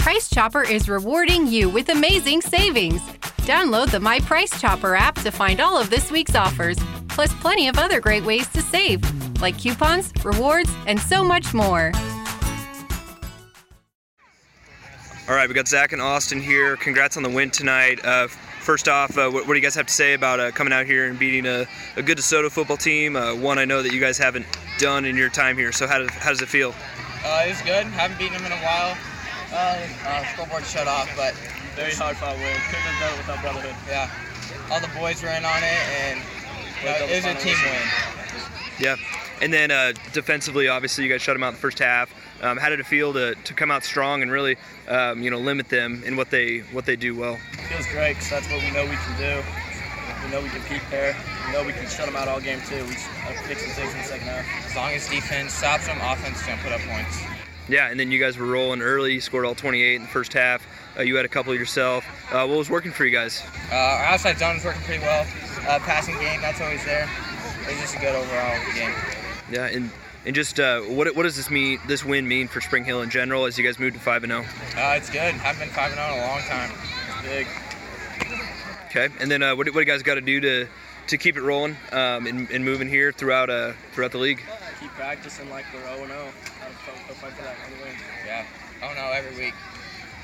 Price Chopper is rewarding you with amazing savings. Download the My Price Chopper app to find all of this week's offers, plus plenty of other great ways to save, like coupons, rewards, and so much more. All right, we got Zach and Austin here. Congrats on the win tonight. Uh, first off, uh, what, what, do you guys have to say about uh, coming out here and beating a, a good DeSoto football team? Uh, one I know that you guys haven't done in your time here. So how does, how does it feel? Uh, it's good. Haven't beaten them in a while. Uh, uh, scoreboard shut off, but very hard fought win. Couldn't have done it without brotherhood. Yeah, all the boys were in on it, and it was a team win. Yeah, and then uh, defensively, obviously, you guys shut them out in the first half. Um, how did it feel to, to come out strong and really, um, you know, limit them in what they what they do well? It feels great because that's what we know we can do. We know we can compete there. We know we can shut them out all game too. We have fixed some things in the second half. As long as defense stops them, offense can put up points. Yeah, and then you guys were rolling early. You scored all 28 in the first half. Uh, you had a couple yourself. Uh, what was working for you guys? Uh, our outside zone was working pretty well. Uh, passing game, that's always there. It was just a good overall game. Yeah, and and just uh, what what does this mean? This win mean for Spring Hill in general as you guys move to five and zero? Oh? Uh, it's good. Haven't been five and zero in a long time. It's big. Okay, and then uh, what, what do you guys got to do to to keep it rolling um, and, and, moving here throughout uh, throughout the league? Keep practicing like we're 0 0. Yeah. Oh no, every week.